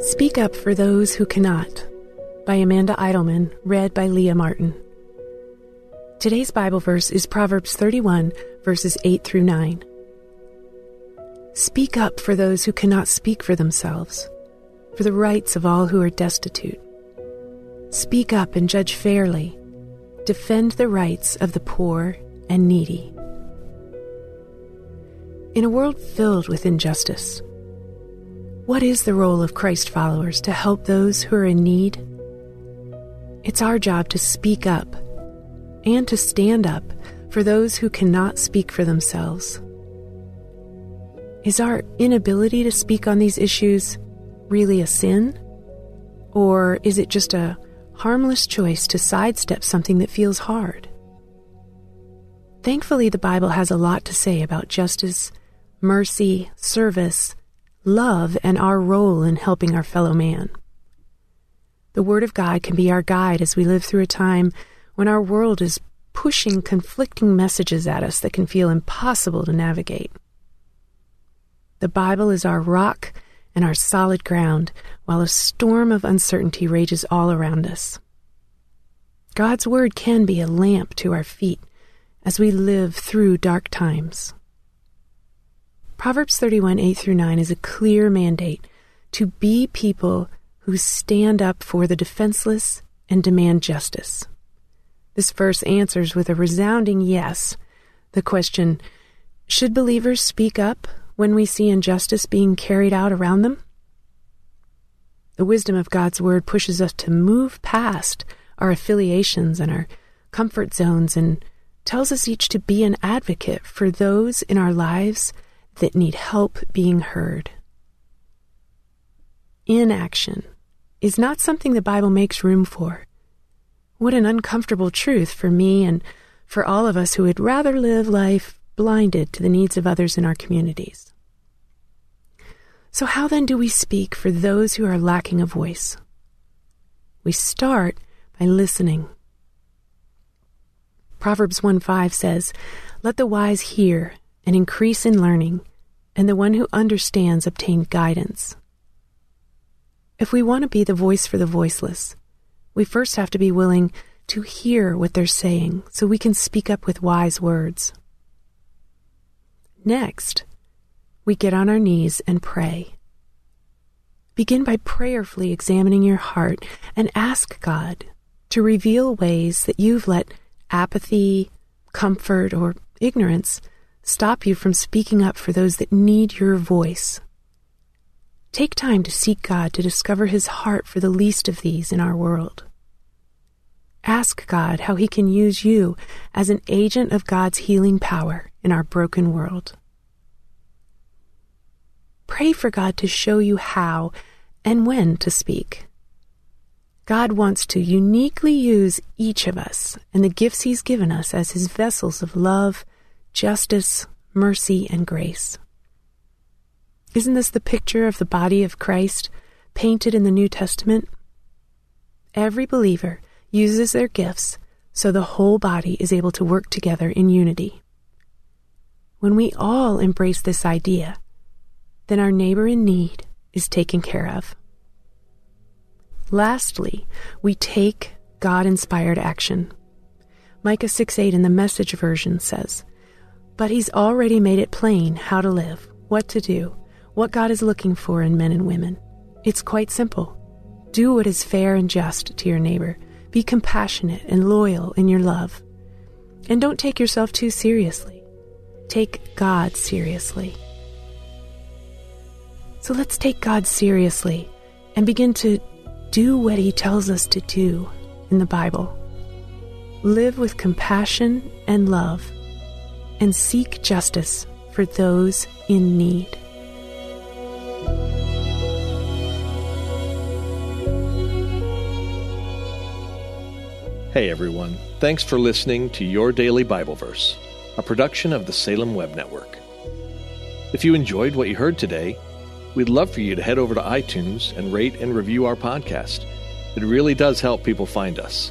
Speak Up for Those Who Cannot by Amanda Idleman, read by Leah Martin. Today's Bible verse is Proverbs 31, verses 8 through 9. Speak up for those who cannot speak for themselves, for the rights of all who are destitute. Speak up and judge fairly. Defend the rights of the poor and needy. In a world filled with injustice, what is the role of Christ followers to help those who are in need? It's our job to speak up and to stand up for those who cannot speak for themselves. Is our inability to speak on these issues really a sin? Or is it just a harmless choice to sidestep something that feels hard? Thankfully, the Bible has a lot to say about justice, mercy, service, love, and our role in helping our fellow man. The Word of God can be our guide as we live through a time when our world is pushing conflicting messages at us that can feel impossible to navigate. The Bible is our rock and our solid ground while a storm of uncertainty rages all around us. God's Word can be a lamp to our feet as we live through dark times. Proverbs 31 8 through 9 is a clear mandate to be people who stand up for the defenseless and demand justice. This verse answers with a resounding yes the question Should believers speak up when we see injustice being carried out around them? The wisdom of God's Word pushes us to move past our affiliations and our comfort zones and tells us each to be an advocate for those in our lives that need help being heard. Inaction is not something the Bible makes room for. What an uncomfortable truth for me and for all of us who would rather live life blinded to the needs of others in our communities. So, how then do we speak for those who are lacking a voice? We start by listening. Proverbs 1 5 says, Let the wise hear and increase in learning, and the one who understands obtain guidance. If we want to be the voice for the voiceless, we first have to be willing to hear what they're saying so we can speak up with wise words. Next, we get on our knees and pray. Begin by prayerfully examining your heart and ask God to reveal ways that you've let apathy, comfort, or ignorance stop you from speaking up for those that need your voice. Take time to seek God to discover His heart for the least of these in our world. Ask God how He can use you as an agent of God's healing power in our broken world. Pray for God to show you how and when to speak. God wants to uniquely use each of us and the gifts He's given us as His vessels of love, justice, mercy, and grace. Isn't this the picture of the body of Christ painted in the New Testament? Every believer uses their gifts so the whole body is able to work together in unity. When we all embrace this idea, then our neighbor in need is taken care of. Lastly, we take God inspired action. Micah 6 8 in the message version says, But he's already made it plain how to live, what to do, what God is looking for in men and women. It's quite simple. Do what is fair and just to your neighbor. Be compassionate and loyal in your love. And don't take yourself too seriously. Take God seriously. So let's take God seriously and begin to do what He tells us to do in the Bible. Live with compassion and love, and seek justice for those in need. Hey everyone, thanks for listening to Your Daily Bible Verse, a production of the Salem Web Network. If you enjoyed what you heard today, we'd love for you to head over to iTunes and rate and review our podcast. It really does help people find us.